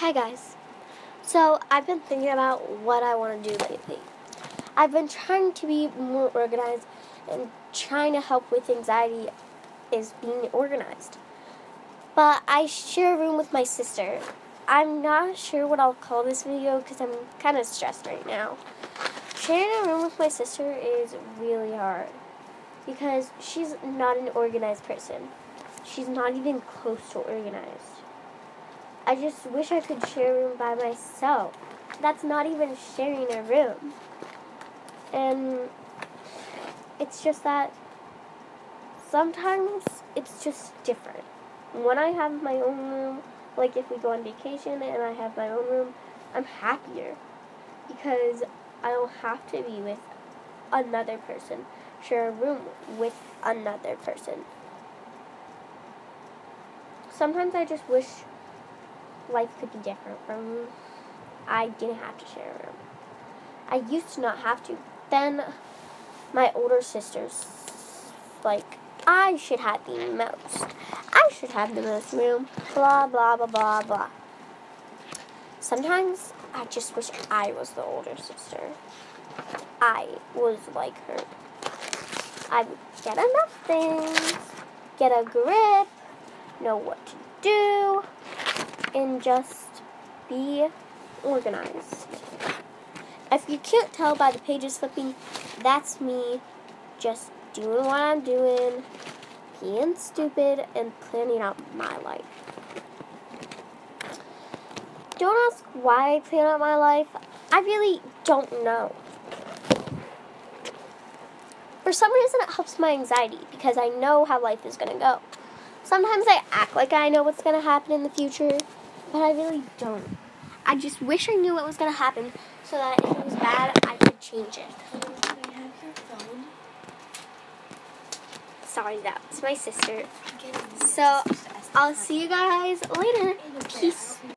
Hi guys. So I've been thinking about what I want to do lately. I've been trying to be more organized and trying to help with anxiety is being organized. But I share a room with my sister. I'm not sure what I'll call this video because I'm kind of stressed right now. Sharing a room with my sister is really hard because she's not an organized person. She's not even close to organized. I just wish I could share a room by myself. That's not even sharing a room. And it's just that sometimes it's just different. When I have my own room, like if we go on vacation and I have my own room, I'm happier because I don't have to be with another person, share a room with another person. Sometimes I just wish life could be different from I didn't have to share a room. I used to not have to. Then my older sisters like I should have the most. I should have the most room. Blah blah blah blah blah. Sometimes I just wish I was the older sister. I was like her. I would get enough things, get a grip, know what to do, and just be organized. If you can't tell by the pages flipping, that's me just doing what I'm doing, being stupid, and planning out my life. Don't ask why I plan out my life. I really don't know. For some reason, it helps my anxiety because I know how life is going to go. Sometimes I act like I know what's going to happen in the future, but I really don't. I just wish I knew what was going to happen so that if it was bad, I could change it. Sorry, that was my sister. So, I'll see you guys later. Peace.